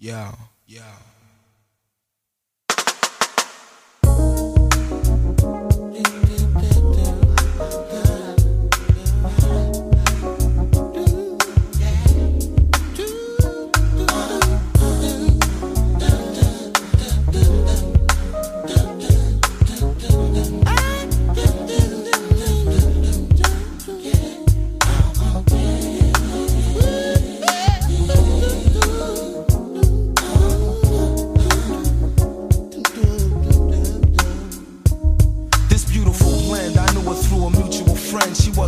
Yeah, yeah. This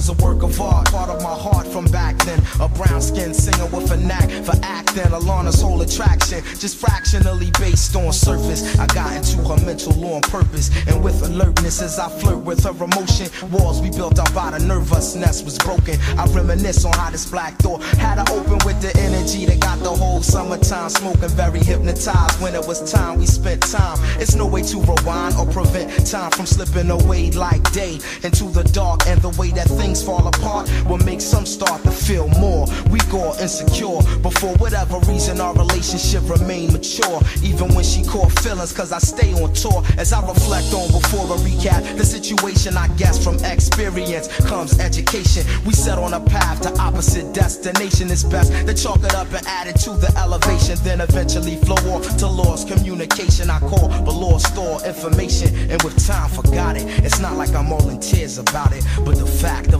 was a work of art, part of my heart from back then. A brown skinned singer with a knack for acting. Alana's whole attraction, just fractionally based on surface. I got into her mental law on purpose, and with alertness as I flirt with her emotion. Walls we built up out of nervousness was broken. I reminisce on how this black door had to open with the energy that got the whole summertime smoking, very hypnotized. When it was time, we spent time. It's no way to rewind or prevent time from slipping away like day into the dark. And the way that things fall apart will make some start to feel more weak or insecure. But for whatever reason, our relationship remained mature. Even when she caught feelings, cause I stay on tour. As I reflect on before a recap, the situation I guess from experience comes education. We set on a path to opposite destination. It's best to chalk it up and add it to the elevation. Then eventually flow off to lost communication. I call, but lost store information. And with time, forgot it. It's not like I'm all in tears about it. But the fact of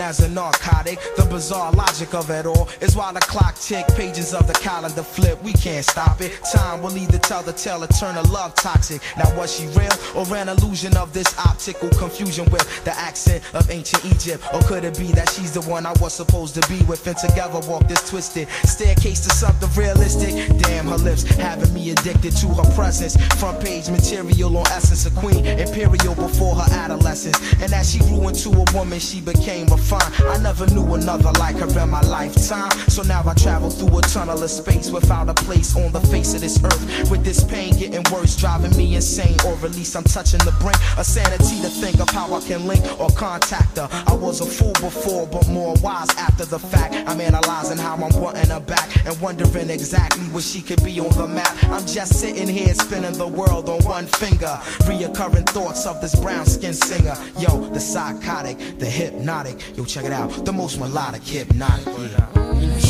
As a narcotic. The bizarre logic of it all is while the clock tick, pages of the calendar flip. We can't stop it. Time will either tell the tale or turn a love toxic. Now was she real or an illusion of this optical confusion with the accent of ancient Egypt? Or could it be that she's the one I was supposed to be with? And together walk this twisted staircase to something realistic. Damn, her lips having me addicted to her presence. Front page material on essence, a queen, imperial before her adolescence. And as she grew into a woman, she became I never knew another like her in my lifetime. So now I travel through a tunnel of space without a place on the face of this earth. With this pain getting worse, driving me insane. Or at least I'm touching the brink of sanity to think of how I can link or contact her. I was a fool before, but more wise after the fact. I'm analyzing how I'm wanting her back and wondering exactly where she could be on the map. I'm just sitting here spinning the world on one finger. Reoccurring thoughts of this brown skinned singer. Yo, the psychotic, the hypnotic. Yo, check it out. The most melodic hypnotic. Yeah.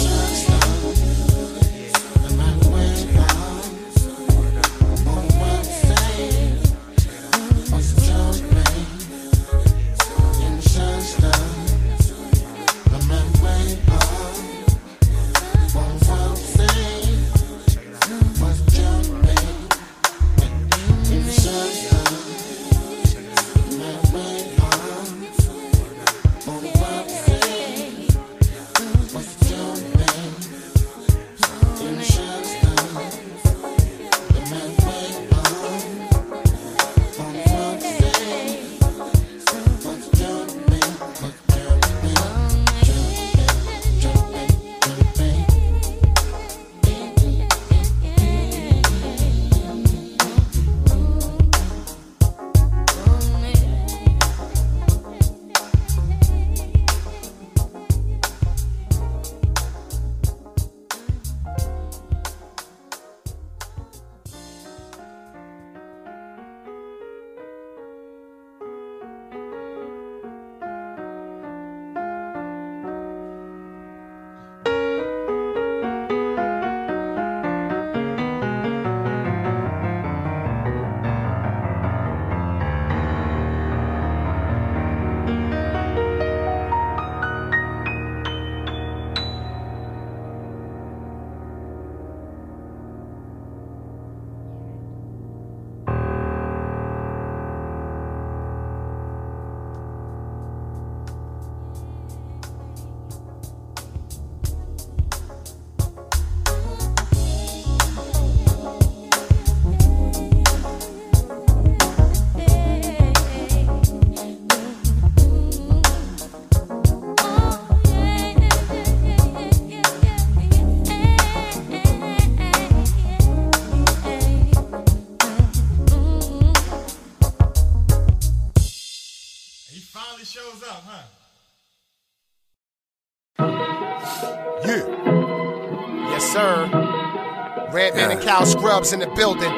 Scrubs in the building.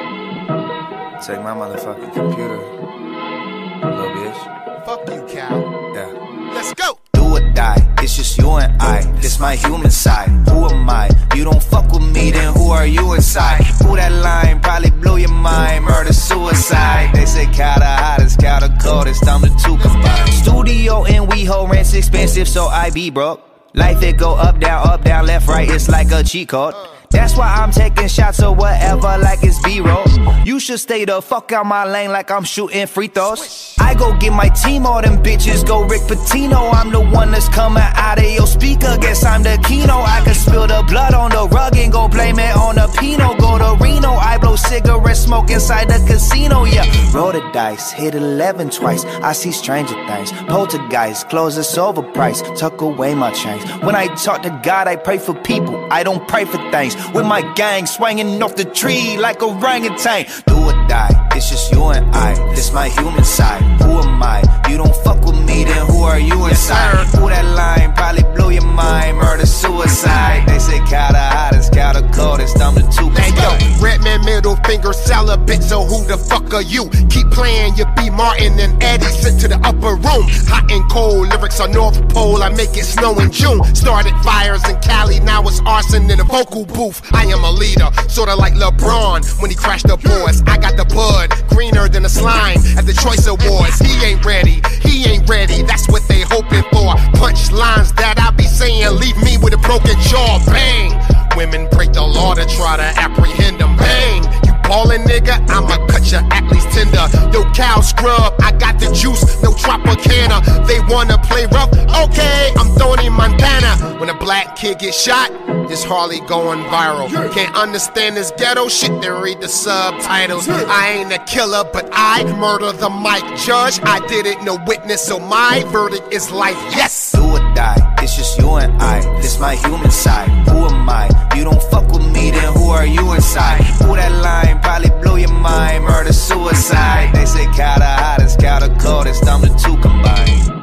Take my motherfucking computer, little bitch. Fuck you, Cal. Yeah. Let's go. Do or die, it's just you and I. This my human side. Who am I? You don't fuck with me, then who are you inside? Who that line probably blew your mind? Murder, suicide. They say Cal the hottest, Cal the coldest. I'm the two combined. Studio in WeHo rent's expensive, so I be broke. Life it go up, down, up, down, left, right. It's like a cheat code. That's why I'm taking shots or whatever, like it's B-roll. You should stay the fuck out my lane, like I'm shooting free throws. I go get my team, all them bitches go Rick Pitino. I'm the one that's coming out of your speaker. Guess I'm the Kino. I can spill the blood on the rug and go blame it on the Pino. Go to Reno, I blow cigarette smoke inside the casino. Yeah, roll the dice, hit 11 twice. I see stranger things. Poltergeist, clothes is overpriced. Tuck away my chains. When I talk to God, I pray for people. I don't pray for things. With my gang swinging off the tree like a orangutan. Do or die, it's just you and I. This my human side. Who am I? You don't fuck with me, then who are you inside? Who that line probably blew your mind? Murder, suicide. They say Cal the hottest, Cal the coldest. I'm the two Hey yo, combined. Redman middle finger celibate, so who the fuck are you? Keep playing your be Martin and Eddie sit to the upper room. Hot and cold, lyrics are North Pole, I make it snow in June. Started fires in Cali, now it's arson in a vocal booth. I am a leader, sorta like LeBron when he crashed the boards. I got the bud, greener than a slime at the Choice Awards. He ain't ready, he ain't ready, that's what they hoping for. Punch lines that I be saying leave me with a broken jaw, bang. Women break the law to try to apprehend them. Bang! You ballin' nigga, I'ma cut your athlete's tender. Yo, cow scrub, I got the juice, no Tropicana. They wanna play rough? Okay, I'm Tony Montana. When a black kid gets shot, this Harley going viral. Can't understand this ghetto shit, then read the subtitles. I ain't a killer, but I murder the mic judge. I didn't no witness, so my verdict is life. Yes! Do or die, it's just you and I. This my human side. Who am I? You don't fuck with me, then who are you inside? Who that line probably blew your mind? Murder, suicide. They say Cal the hottest, Cal the coldest. I'm the two combined.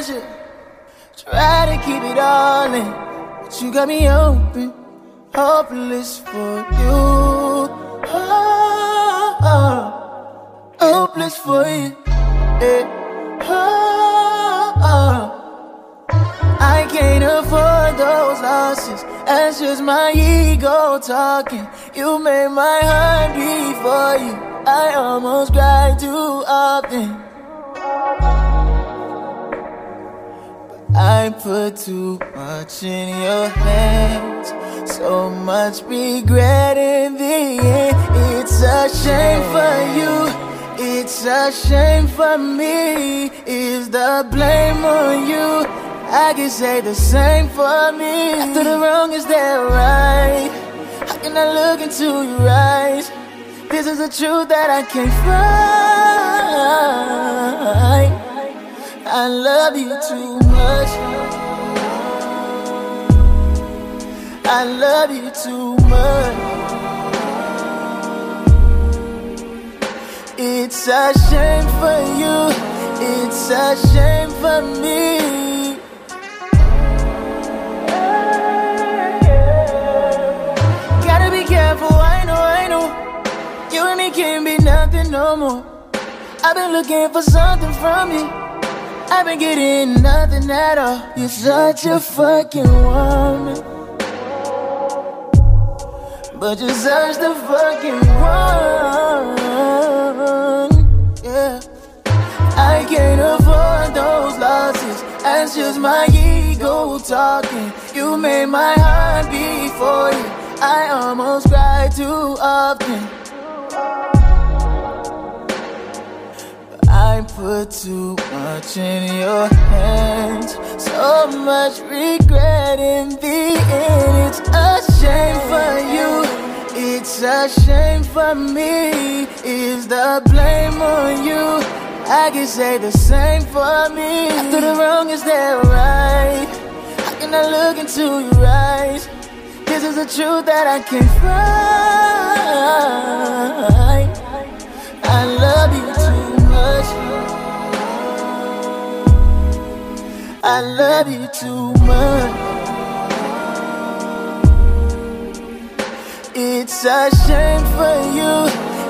Measure. Try to keep it all in. But you got me open, hopeless for you. Oh, oh, hopeless for you. Yeah. Oh, oh. I can't afford those losses. That's just my ego talking. You made my heart beat for you. I almost cry too often. Put too much in your hands. So much regret in the end. It's a shame for you. It's a shame for me. Is the blame on you? I can say the same for me. After the wrong, is that right? How can I look into your eyes? This is the truth that I can't find. I love you too much. I love you too much. It's a shame for you. It's a shame for me. Gotta be careful, I know, I know. You and me can't be nothing no more. I've been looking for something from you. I've been getting nothing at all. You're such a fucking woman. But you search the fucking one. Yeah. I can't afford those losses. That's just my ego talking. You made my heart beat for you. I almost cry too often. Put too much in your hands. So much regret in the end. It's a shame for you. It's a shame for me. Is the blame on you? I can say the same for me. After the wrong, is there right? How can I look into your eyes? This is the truth that I can't find. I love you I love you too much. It's a shame for you.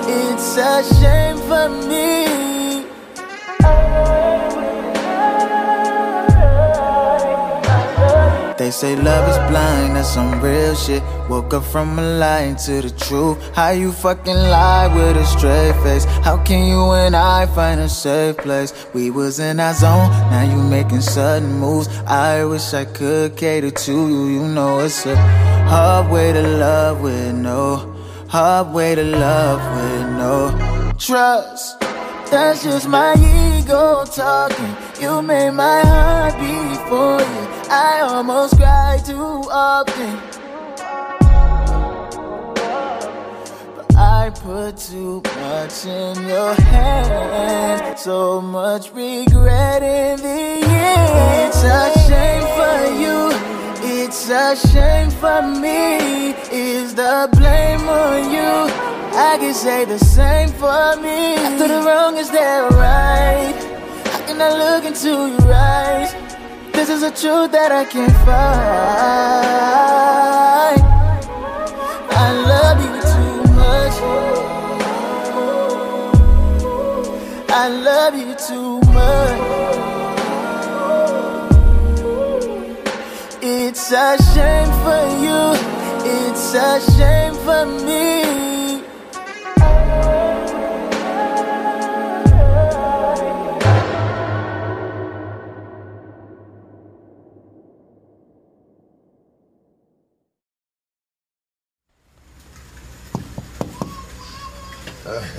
It's a shame for me. They say love is blind, that's some real shit. Woke up from a lie to the truth. How you fucking lie with a straight face? How can you and I find a safe place? We was in our zone, now you making sudden moves. I wish I could cater to you. You know it's a hard way to love with no, hard way to love with no trust. That's just my ego talking. You made my heart beat for you. I almost cry too often. But I put too much in your hands. So much regret in the end. It's a shame for you. It's a shame for me. Is the blame on you? I can say the same for me. After the wrong, is there right? How can I look into your eyes? This is a truth that I can't find. I love you too much. I love you too much. It's a shame for you. It's a shame for me.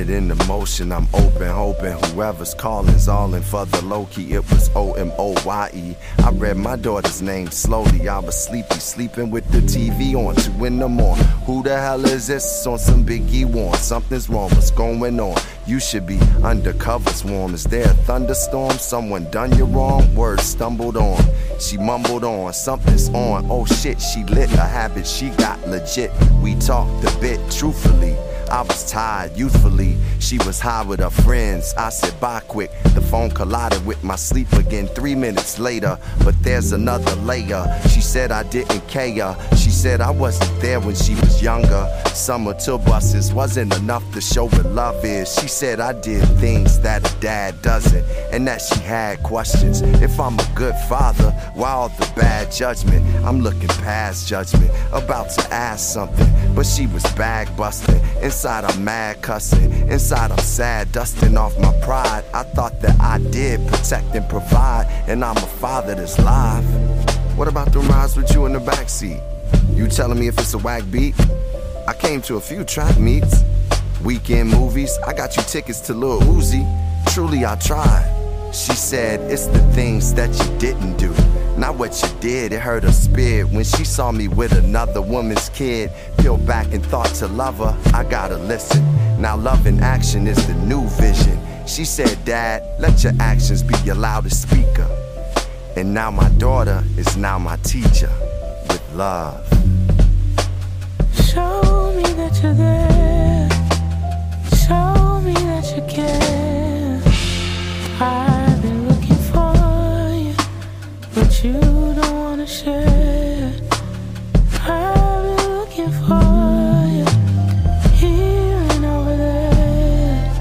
Embedded in the motion, I'm open, hoping whoever's calling's all in for the low key. It was O M O Y E. I read my daughter's name slowly. I was sleepy, sleeping with the TV on, two in the morning. Who the hell is this? On some Biggie Warn. Something's wrong, what's going on? You should be undercover swarm. Is there a thunderstorm? Someone done you wrong? Words stumbled on. She mumbled on, something's on. Oh shit, she lit a habit, she got legit. We talked a bit truthfully. I was tired, youthfully. She was high with her friends. I said bye quick. The phone collided with my sleep again three minutes later. But there's another layer. She said I didn't care. She said I wasn't there when she was younger. Summer tour buses wasn't enough to show what love is. She said I did things that a dad doesn't, and that she had questions. If I'm a good father, why all the bad judgment? I'm looking past judgment, about to ask something, but she was bag busting. Inside I'm mad cussing, inside I'm sad, dusting off my pride. I thought that I did protect and provide, and I'm a father that's live. What about the rides with you in the backseat? You telling me if it's a whack beat? I came to a few track meets. Weekend movies, I got you tickets to Lil Uzi. Truly, I tried. She said, It's the things that you didn't do, not what you did. It hurt her spirit when she saw me with another woman's kid. Peeled back and thought to love her, I gotta listen. Now, love in action is the new vision. She said, Dad, let your actions be your loudest speaker. And now my daughter is now my teacher with love. Show me that you're there. Show me that you care. you don't wanna share. I've been looking for you here and over there.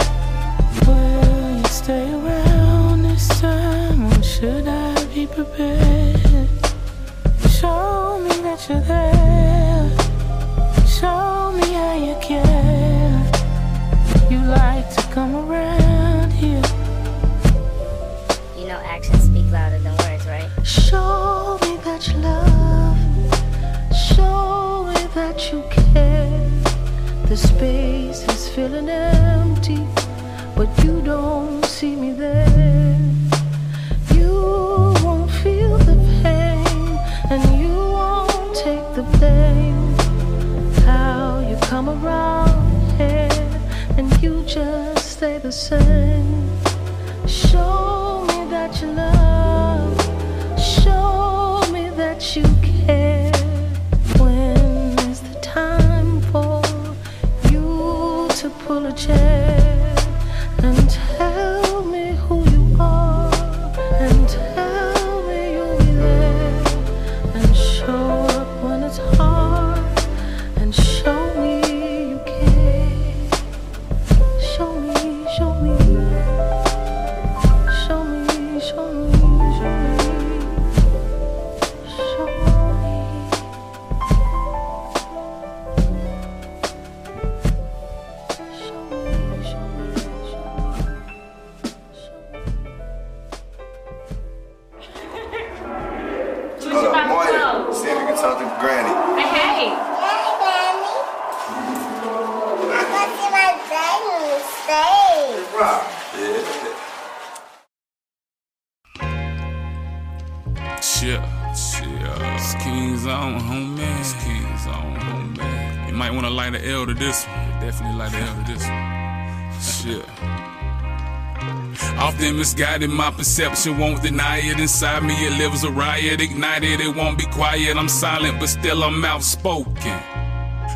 Will you stay around this time, or should I be prepared? Show me that you're there. Show me that you love. Show me that you care. The space is feeling empty, but you don't see me there. You won't feel the pain, and you won't take the blame. How you come around here, and you just stay the same. Show me that you love. You Often misguided, my perception won't deny it. Inside me, it lives a riot, ignited. It won't be quiet. I'm silent, but still I'm outspoken.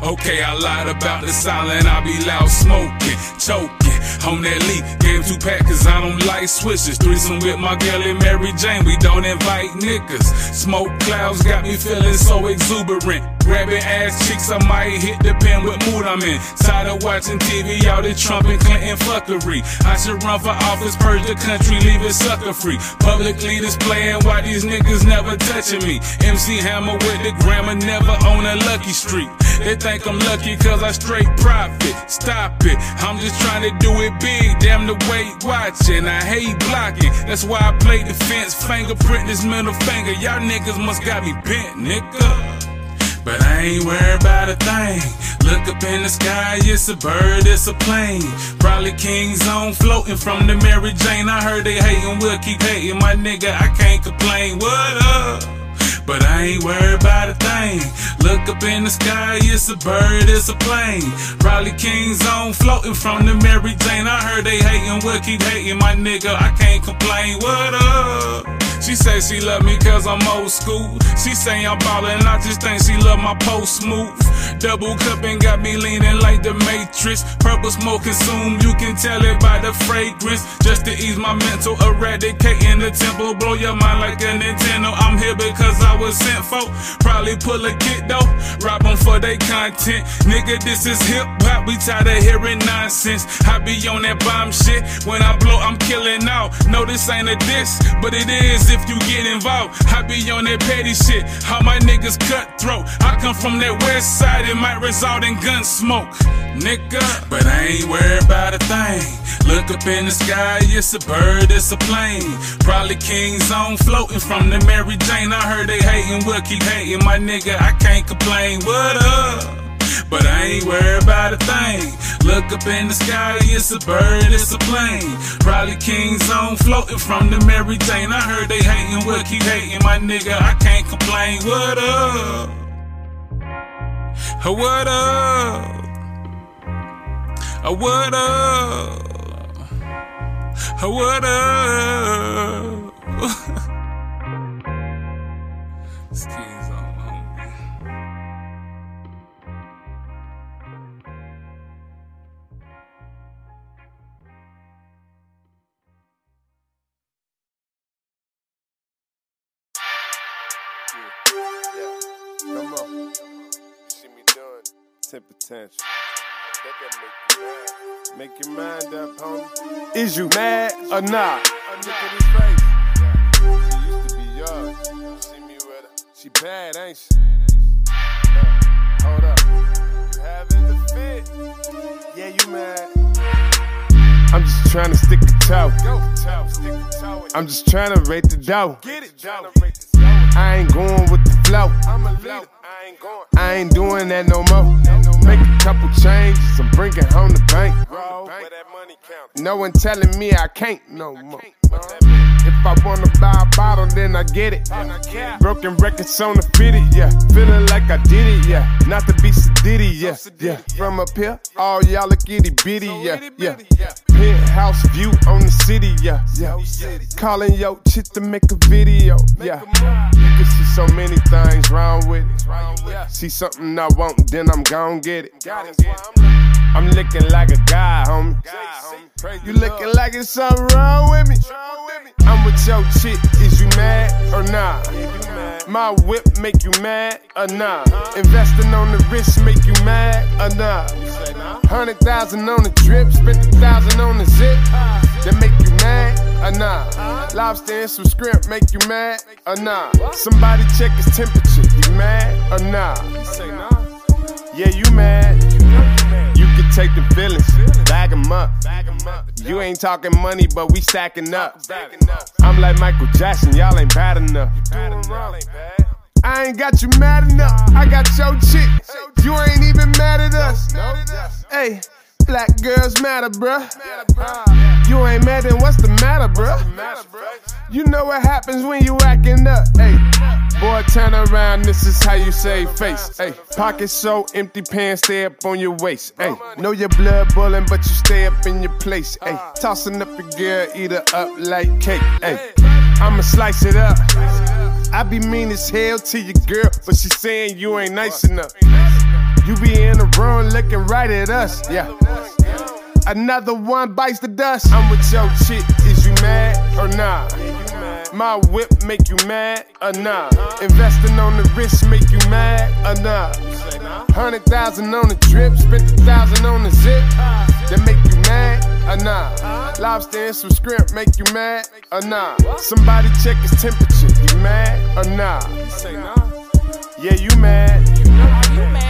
Okay, I lied about the silent, I be loud smoking, choking on that leak. Game two pack, cause I don't like switches. Threesome with my girl and Mary Jane, we don't invite niggas. Smoke clouds got me feeling so exuberant. Grabbing ass cheeks, I might hit the pen with mood I'm in. Tired of watching TV, all this Trump and Clinton fuckery. I should run for office, purge the country, leave it sucker free. Public leaders playing why these niggas never touching me. MC Hammer with the grammar, never on a lucky street. They think I'm lucky cause I straight profit. Stop it, I'm just trying to do it big. Damn the weight watching, I hate blocking. That's why I play defense, fingerprint this middle finger. Y'all niggas must got me bent, nigga. But I ain't worried about a thing. Look up in the sky, it's a bird, it's a plane. Probably King Zone floating from the Mary Jane. I heard they hating, we'll keep hating. My nigga, I can't complain. What up? But I ain't worried about a thing. Look up in the sky, it's a bird, it's a plane. Probably King Zone floating from the Mary Jane. I heard they hating, we'll keep hating. My nigga, I can't complain. What up? She say she love me cause I'm old school. She say I'm ballin', I just think she love my post move. Double cupping got me leaning like the Matrix. Purple smoke consume, you can tell it by the fragrance. Just to ease my mental, eradicating the temple. Blow your mind like a Nintendo. I'm here because I was sent for. Probably pull a kid though, rob them for they content. Nigga, this is hip hop, we tired of hearing nonsense. I be on that bomb shit. When I blow, I'm killing out. No, this ain't a diss, but it is if you get involved. I be on that petty shit. How my niggas cutthroat. I come from that west side, it might result in gun smoke. Nigga, but I ain't worried about a thing. Look up in the sky, it's a bird, it's a plane. Probably King Zone floating from the Mary Jane. I heard they hating, we'll keep hating. My nigga, I can't complain. What up? But I ain't worried about a thing. Look up in the sky, it's a bird, it's a plane. Probably King's Zone floating from the Mary Jane. I heard they hating, we'll keep hating. My nigga, I can't complain. What up? Oh, what up? Oh, what up? Oh, what up? Skis Ten potential. Make your mind up, homie. Is you mad or not? Look at his face. She used to be yours. See me with her. She bad, ain't she? Uh, hold up. You having the fit? Yeah, you mad. I'm just trying to stick a toe. I'm just trying to rate the dough. Get it, dough. I ain't going with the flow. I ain't doing that no more. Make a couple changes, I'm bringing home the bank. No one telling me I can't no more. If I wanna buy a bottle, then I get it. Broken records on the fitty, yeah. Feeling like I did it, yeah. Not to be sedity, yeah. Yeah. From up here, all y'all look itty bitty, yeah. Yeah. Penthouse view on the city, yeah. Yeah. Calling yo chick to make a video, yeah. You can see so many things wrong with it. See something I want, then I'm gon' get it. I'm looking like a guy, homie. You looking like it's something wrong with me. I'm with your chick, is you mad or nah? My whip make you mad or nah? Investing on the wrist make you mad or nah? Hundred thousand on the drip, spent a thousand on the zip. That make you mad or nah? Lobster and some shrimp make you mad or nah? Somebody check his temperature, you mad or nah? Yeah, you mad. Take the feelings, bag 'em up. You ain't talking money, but we stacking up. I'm like Michael Jackson, y'all ain't bad enough. I ain't got you mad enough. I got your chick. You ain't even mad at us. Hey, black girls matter, bruh. You ain't mad, then what's the matter, bruh? You know what happens when you acting up. Hey, boy, turn around. This is how you save face. Hey, pockets so empty, pants stay up on your waist. Hey, know your blood boiling, but you stay up in your place. Hey, tossing up your girl, eat her up like cake. Hey, I'ma slice it up. I be mean as hell to your girl, but she saying you ain't nice enough. You be in the room looking right at us, yeah. Another one bites the dust. I'm with your chick, is you mad or nah? My whip make you mad or nah? Investing on the wrist make you mad or nah? Hundred thousand on the drip, spent a thousand on the zip. That make you mad or nah? Lobster and some shrimp make you mad or nah? Somebody check his temperature, you mad or nah? Yeah, you mad. You know You mad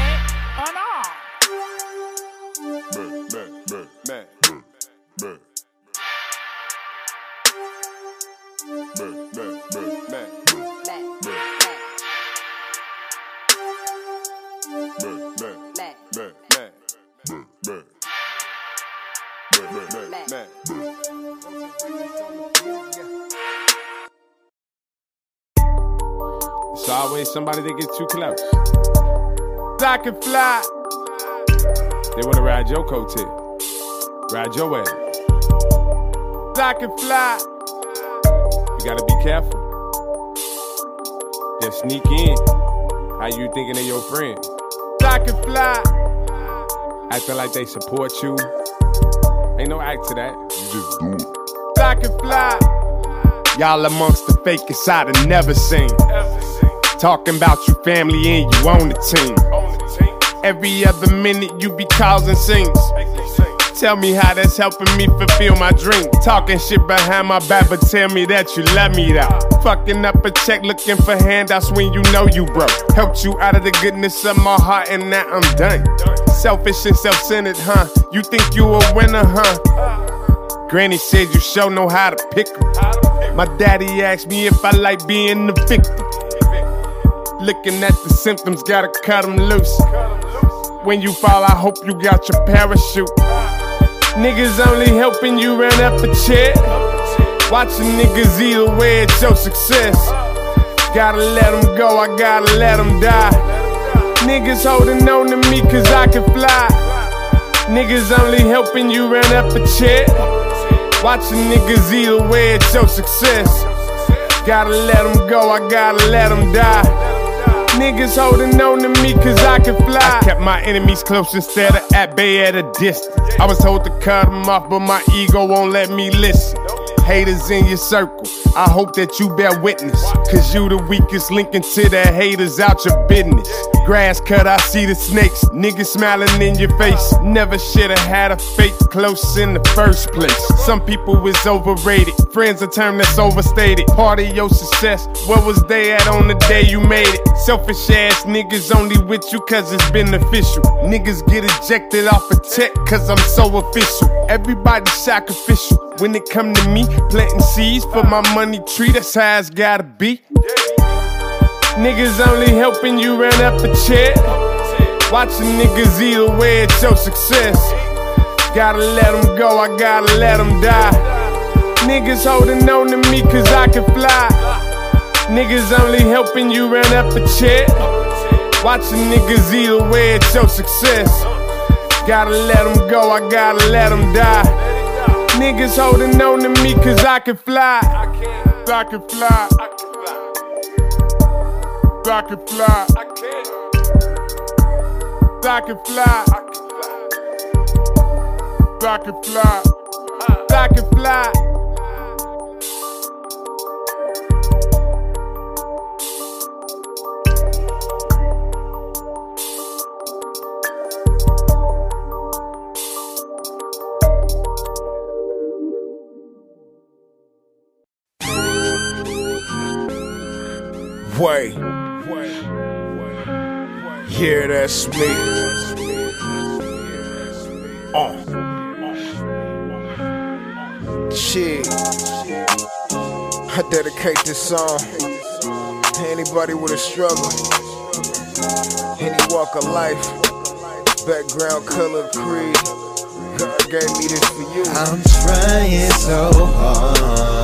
It's always somebody that gets too close. I can fly. They wanna ride your coattail. Ride your ass. I can fly. You gotta be careful. They sneak in. How you thinking of your friend? I can fly. Acting like they support you. Ain't no act to that. You just do it. I can fly. Y'all amongst the fakest I'd have never seen. Talking about your family and you on the team. Every other minute you be causing scenes. Tell me how that's helping me fulfill my dream. Talking shit behind my back, but tell me that you love me though. Fucking up a check, looking for handouts when you know you broke. Helped you out of the goodness of my heart, and now I'm done. Selfish and self centered, huh? You think you a winner, huh? Granny said you sure know how to pick 'em. My daddy asked me if I like being the victim. Looking at the symptoms, gotta cut 'em loose. When you fall, I hope you got your parachute. Niggas only helping you run up a check. Watching niggas eat away it's your success. Gotta let them go, I gotta let them die. Niggas holding on to me cause I can fly. Niggas only helping you run up a check. Watching niggas eat away it's your success. Gotta let them go, I gotta let them die. Niggas holding on to me cause I can fly. I kept my enemies close instead of at bay at a distance. I was told to cut them off, but my ego won't let me listen. Haters in your circle. I hope that you bear witness. Cause you the weakest link into the haters out your business. Grass cut, I see the snakes. Niggas smiling in your face. Never should've had a fake close in the first place. Some people is overrated. Friends a term that's overstated. Part of your success. what was they at on the day you made it? Selfish ass niggas only with you cause it's beneficial. Niggas get ejected off a check cause I'm so official. Everybody sacrificial. When it come to me, planting seeds for my money tree, that's how it's gotta be. Niggas only helping you run up a check. Watching niggas eat away at your success. Gotta let them go, I gotta let them die. Niggas holding on to me cause I can fly. Niggas only helping you run up a check. Watching niggas eat away at your success. Gotta let them go, I gotta let them die. Niggas holding on to me cause I can fly. I can fly. I can fly. I can fly I can fly. I can fly. I can fly. Wait. Yeah, that's me. Uh. Shit. I dedicate this song to anybody with a struggle, any walk of life, background, color, creed. God gave me this for you. I'm trying so hard.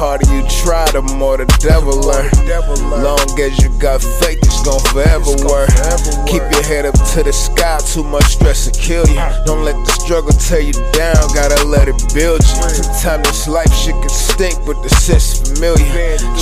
harder you try, the more the devil learn. Long as you got faith, it's gon' forever work. Keep your head up to the sky, too much stress will kill you. Don't let the struggle tear you down, gotta let it build you. Sometimes this life shit can stink, but the sense familiar.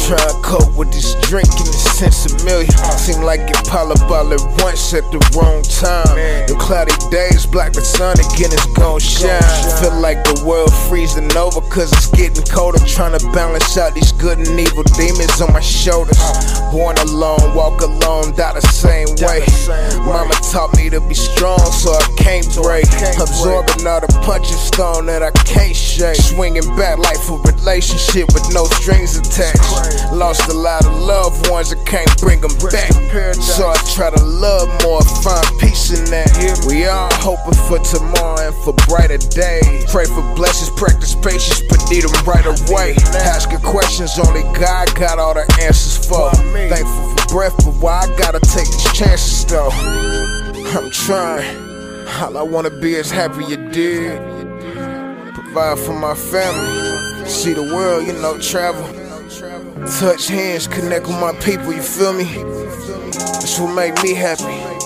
Try and cope with this drink and the sense familiar. Uh. Seem like it pile up all at once at the wrong time. The cloudy days block the sun again, it's gon' shine. Feel like the world freezing over, cause it's getting colder. Trying to balance out these good and evil demons on my shoulders. Born alone, walk alone, die the same way. Mama taught me to be strong, so I can't break. Absorbing all the punching stone that I can't shake. Swinging back like a relationship with no strings attached. Lost a lot of loved ones, I can't bring them back. So I try to love more, find peace in that. We all hoping for tomorrow and for brighter days. Pray for blessings, practice patience, but need them right away. Asking questions only God got all the answers for. Thankful for breath, but why I gotta take these chances though? I'm trying. All I wanna be is happy you did. Provide for my family. See the world, you know, travel. Touch hands, connect with my people, you feel me? That's what make me happy.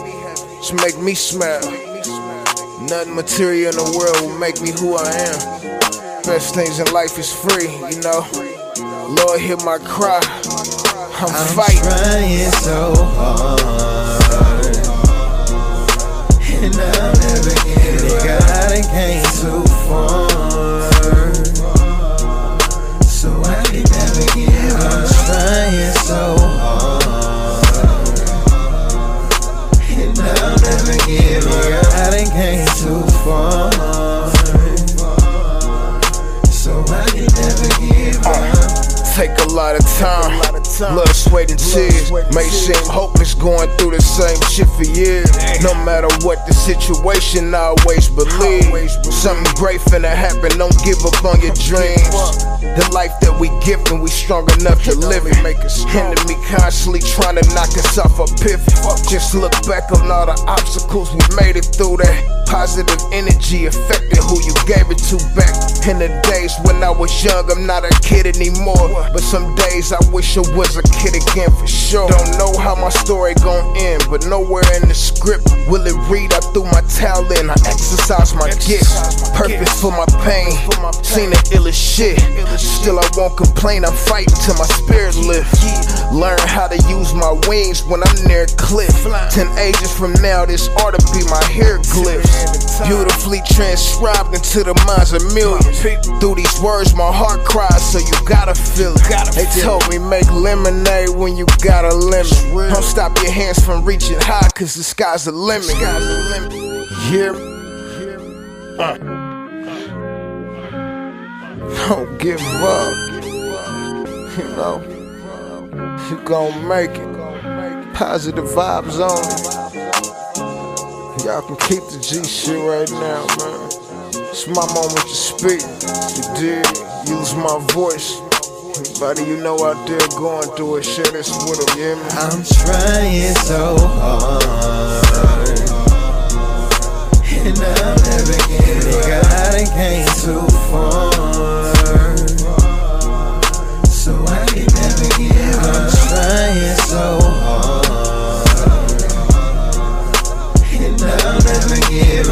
It's make me smile. Nothing material in the world will make me who I am. Best things in life is free, you know. Lord, hear my cry. I'm, I'm fighting. trying so hard. And I'll never get it. God came too far. Lot of time, blood, sweat, and tears. May seem hopeless going through the same shit for years. No matter what the situation, I always believe something great finna happen. Don't give up on your dreams. The life that we give and we strong enough to live it. Make us enemy constantly trying to knock us off a pivot. Just look back on all the obstacles we made it through that. Positive energy affected who you gave it to back in the days when I was young. I'm not a kid anymore, but some days I wish I was a kid again for sure. Don't know how my story gon' end, but nowhere in the script will it read. I threw my talent, I exercise my gifts. Purpose for my pain, seen the illest shit. Still I won't complain. I'm fighting till my spirit lift. Learn how to use my wings when I'm near a cliff. Ten ages from now, this ought to be my hieroglyphs. Beautifully transcribed into the minds of millions. Through these words, my heart cries, so you gotta feel it. They told me make lemonade when you got a lemon. Don't stop your hands from reaching high, cause the sky's the limit. Hear me? Uh. Don't give up. You know, you gon' make it. Positive vibes on Y'all can keep the G shit right now, man. It's my moment to speak. You did use my voice. Anybody you know out there going through. I'm trying so hard. And I'm never getting God and came too far. So I can never give up. I'm trying so hard. And I'll never give up.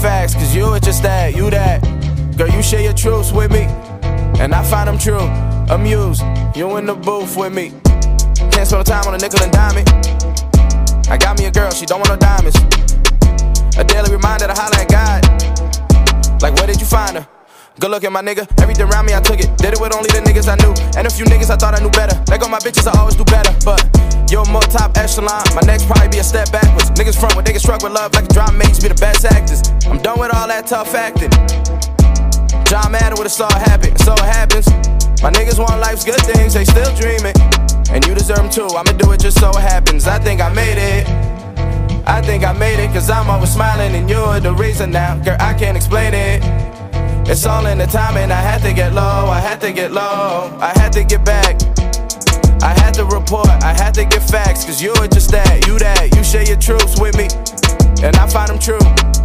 Facts, cause you were just that, you that. Girl, you share your truths with me, and I find them true. Amused, you in the booth with me. Can't spend no time on a nickel and dime it. I got me a girl, she don't want no diamonds. A daily reminder to holler at God. Like, where did you find her? Good looking, my nigga. Everything around me, I took it. Did it with only the niggas I knew. And a few niggas I thought I knew better. Let go my bitches, I always do better. But you're more top echelon. My next probably be a step backwards. Niggas front when niggas struck with love like a drama mates be the best actors. I'm done with all that tough acting. John Madden with a star happen. So it happens. My niggas want life's good things, they still dreaming. And you deserve them too. I'ma do it just so it happens. I think I made it. I think I made it, cause I'm always smiling and you're the reason now. Girl, I can't explain it. It's all in the timing. I had to get low, I had to get low, I had to get back. I had to report, I had to get facts, cause you're just that, you that. You share your truths with me, and I find them true.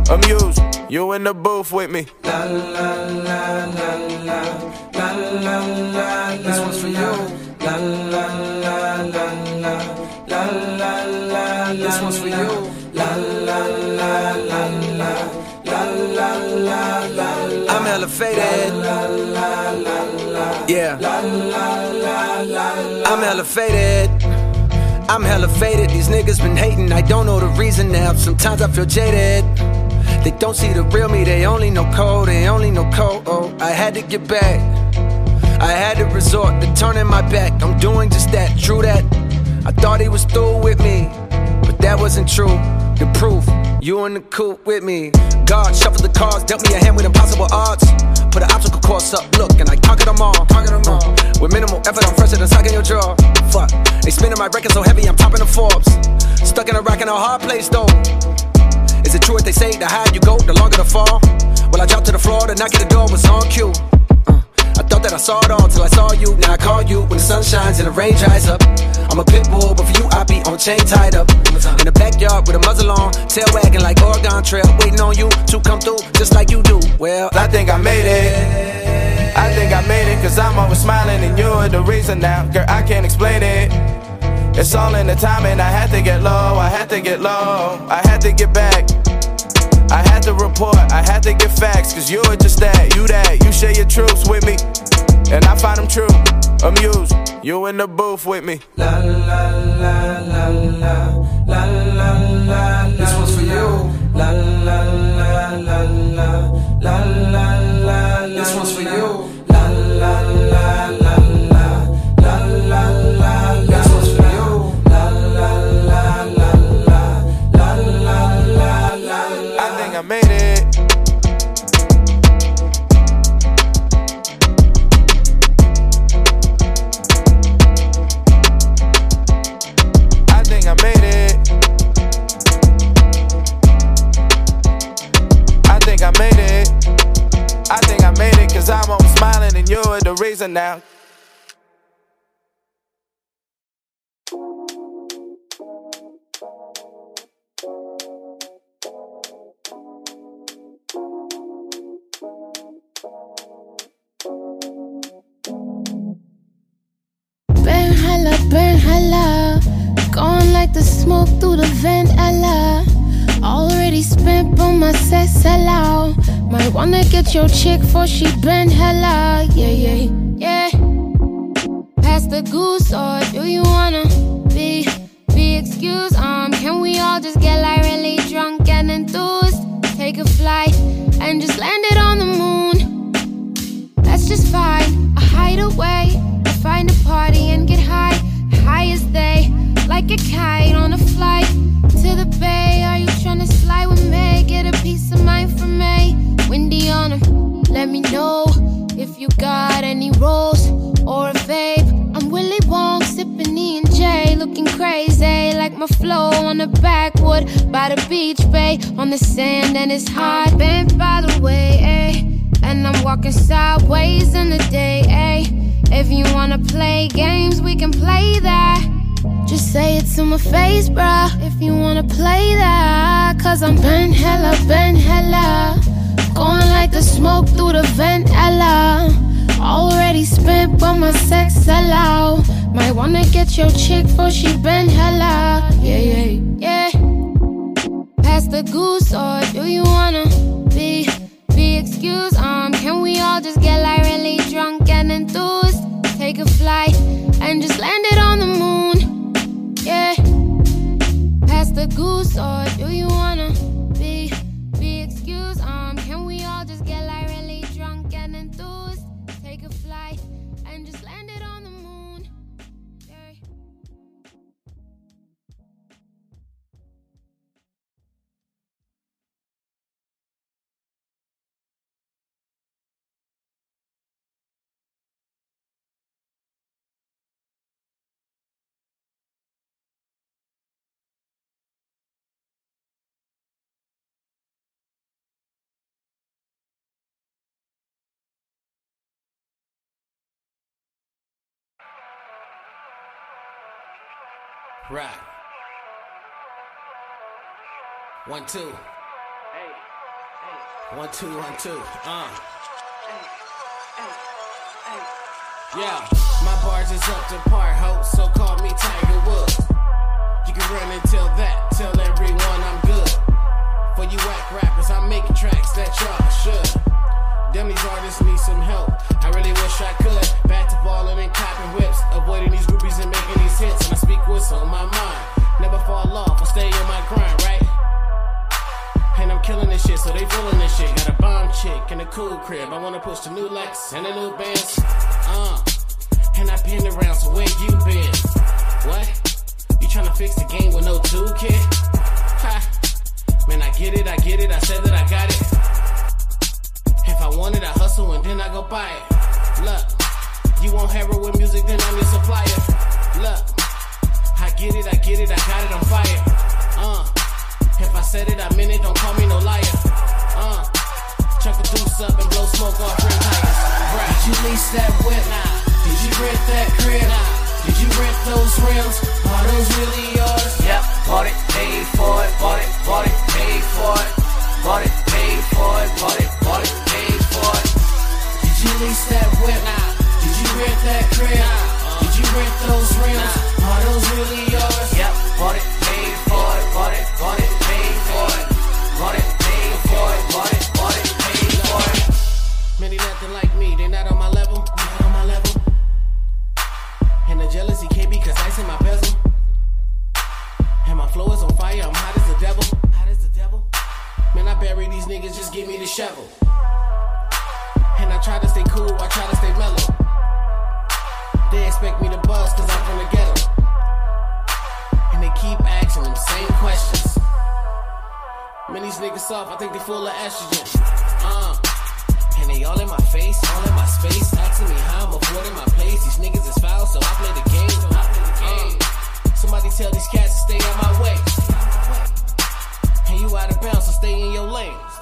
Amused, you in the booth with me. La la la la la, la la la This one's for you. La la la la la, la la la This one's for you. La la la la la, la la la. I'm elevated. La. Yeah. I'm elevated. I'm hella faded. These niggas been hating. I don't know the reason now. Sometimes I feel jaded. They don't see the real me. They only know code. They only know code. Oh, I had to get back. I had to resort to turning my back. I'm doing just that. True that. I thought he was through with me, but that wasn't true. The proof, you in the coop with me. God shuffled the cards, dealt me a hand with impossible odds. Put an obstacle course up, look, and I conquered them all. Conquered them all. Mm. With minimal effort, I'm fresher than sucking your jaw. Fuck, they spinning my record so heavy, I'm topping the Forbes. Stuck in a rock in a hard place though. Is it true what they say? The higher you go, the longer the fall. Well, I dropped to the floor, the knock at the door was on cue. I saw it all till I saw you. Now I call you when the sun shines and the rain dries up. I'm a pit bull, but for you I be on chain tied up. In the backyard with a muzzle on, tail wagging like Oregon Trail, waiting on you to come through just like you do. Well, I think I made it. I think I made it, cause I'm always smiling and you're the reason now. Girl, I can't explain it. It's all in the timing. I had to get low, I had to get low, I had to get back. I had to report, I had to get facts, cause you're just that, you that, you share your truths with me. And I find them true, amused, you in the booth with me. La la la la la la la. Now. Burn hella, burn hella. Going like the smoke through the vent, Ella. Already spent on my sex, hello. Might wanna get your chick for she bend hella. Yeah, yeah, the goose, or do you wanna be, be excused? Um, can we all just get like really drunk and enthused? Take a flight and just land it on the moon. That's just fine. A hideaway. I find a party and get high. High as they, like a kite on a flight to the bay. Are you trying to slide with me? Get a piece of mind from me. Windy on. Let me know if you got any rolls flow on the backwood by the beach, bay, on the sand, and it's hot. Bent by the way, eh? And I'm walking sideways in the day, eh? If you wanna play games, we can play that. Just say it to my face, bruh. If you wanna play that, cause I'm been hella, been hella. Going like the smoke through the vent, ella. Already spent, but my sex allow. Might wanna get your chick for she been hella. Yeah, yeah, yeah. Pass the goose, or Right. One, two. One, two, one, two. Uh. Yeah, my bars is up to par, ho, so call me Tiger Woods. You can run and tell that, tell everyone I'm good. For you whack rappers, I'm making tracks that y'all should. Them these artists need some help. I really wish I could. Back to balling and copping whips, avoiding these groupies and making these hits. And I speak what's on my mind. Never fall off, I stay on my grind, right? And I'm killing this shit, so they feeling this shit. Got a bomb chick in a cool crib. I wanna push the new Lex and the new Benz. Uh, and I been around, so where you been? What? You tryna fix the game with no toolkit? Ha! Man, I get it, I get it. I said that I got it. I want it, I hustle and then I go buy it. Look, you want heroin music, then I'm your supplier. Look, I get it, I get it, I got it, I'm fire. Uh, if I said it, I meant it, don't call me no liar. Uh, chuck the deuce up and blow smoke off rim tires. Did you lease that whip? Nah. Did you rent that crib? Nah. Did you rent those rims? Are those really yours? Yep, bought it, paid for it, bought it, bought it, paid for it, bought it, paid for it, bought it, you lease that whip? Nah. Did you rent that crib? Nah. Did you rent those rims? Nah. Are those really yours? Yep, bought it, paid for it, bought it, bought it, paid for it, bought it, paid for it, bought it, bought it, paid for it. Many nothing like me, they not on my level, not on my level. And the jealousy can't be cause ice in my bezel. And my flow is on fire, I'm hot as the devil. Hot as the devil. Man, I bury these niggas, just give me the shovel. I try to stay cool, I try to stay mellow. They expect me to buzz cause I'm from the ghetto. And they keep asking them same questions. Man, these niggas soft, I think they full of estrogen. Uh. And they all in my face, all in my space, asking me how I'm affording my place. These niggas is foul, so I play the game. I play the game. Somebody tell these cats to stay out my way. And you out of bounds, so stay in your lane.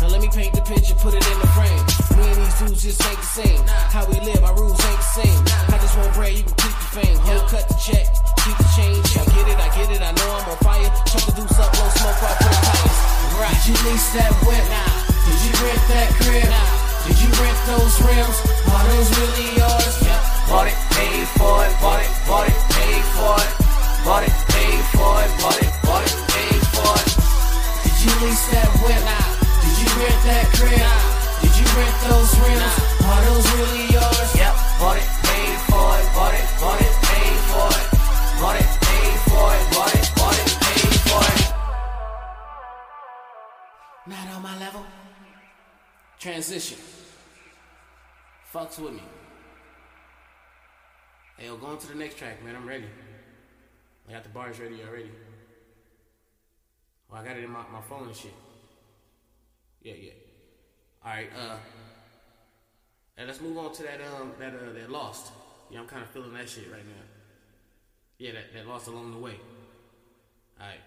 Now let me paint the picture, put it in the frame. Me and these dudes just ain't the same. How we live, our rules ain't the same. I just want bread, you can keep the fame. Hold, cut the check, keep the change. I get it, I get it, I know I'm on fire. Chuck the deuce up, blow smoke off rim tires. Right. Did you lease that whip? Nah. Did you rent that crib? Nah. Did you rent those rims? Are those really yours? Yep, bought it, paid for it, bought it, bought it, paid for it, bought it, paid for it, bought it, bought it, paid for it. Did you lease that whip? Nah. Did you rent that crib? Nah. Did you rent those rims? Nah. Are those really yours? Yep, bought it, paid for it, bought it, bought it, paid for it, bought it, paid for it, bought it, bought it, paid for it. Not on my level. Transition. Fucks with me. Hey, yo, go on to the next track, man. I'm ready. I got the bars ready already. Well, I got it in my, my phone and shit. Yeah, yeah. All right, uh, and let's move on to that um that uh that lost. Yeah, I'm kind of feeling that shit right now. Yeah, that that lost along the way. All right.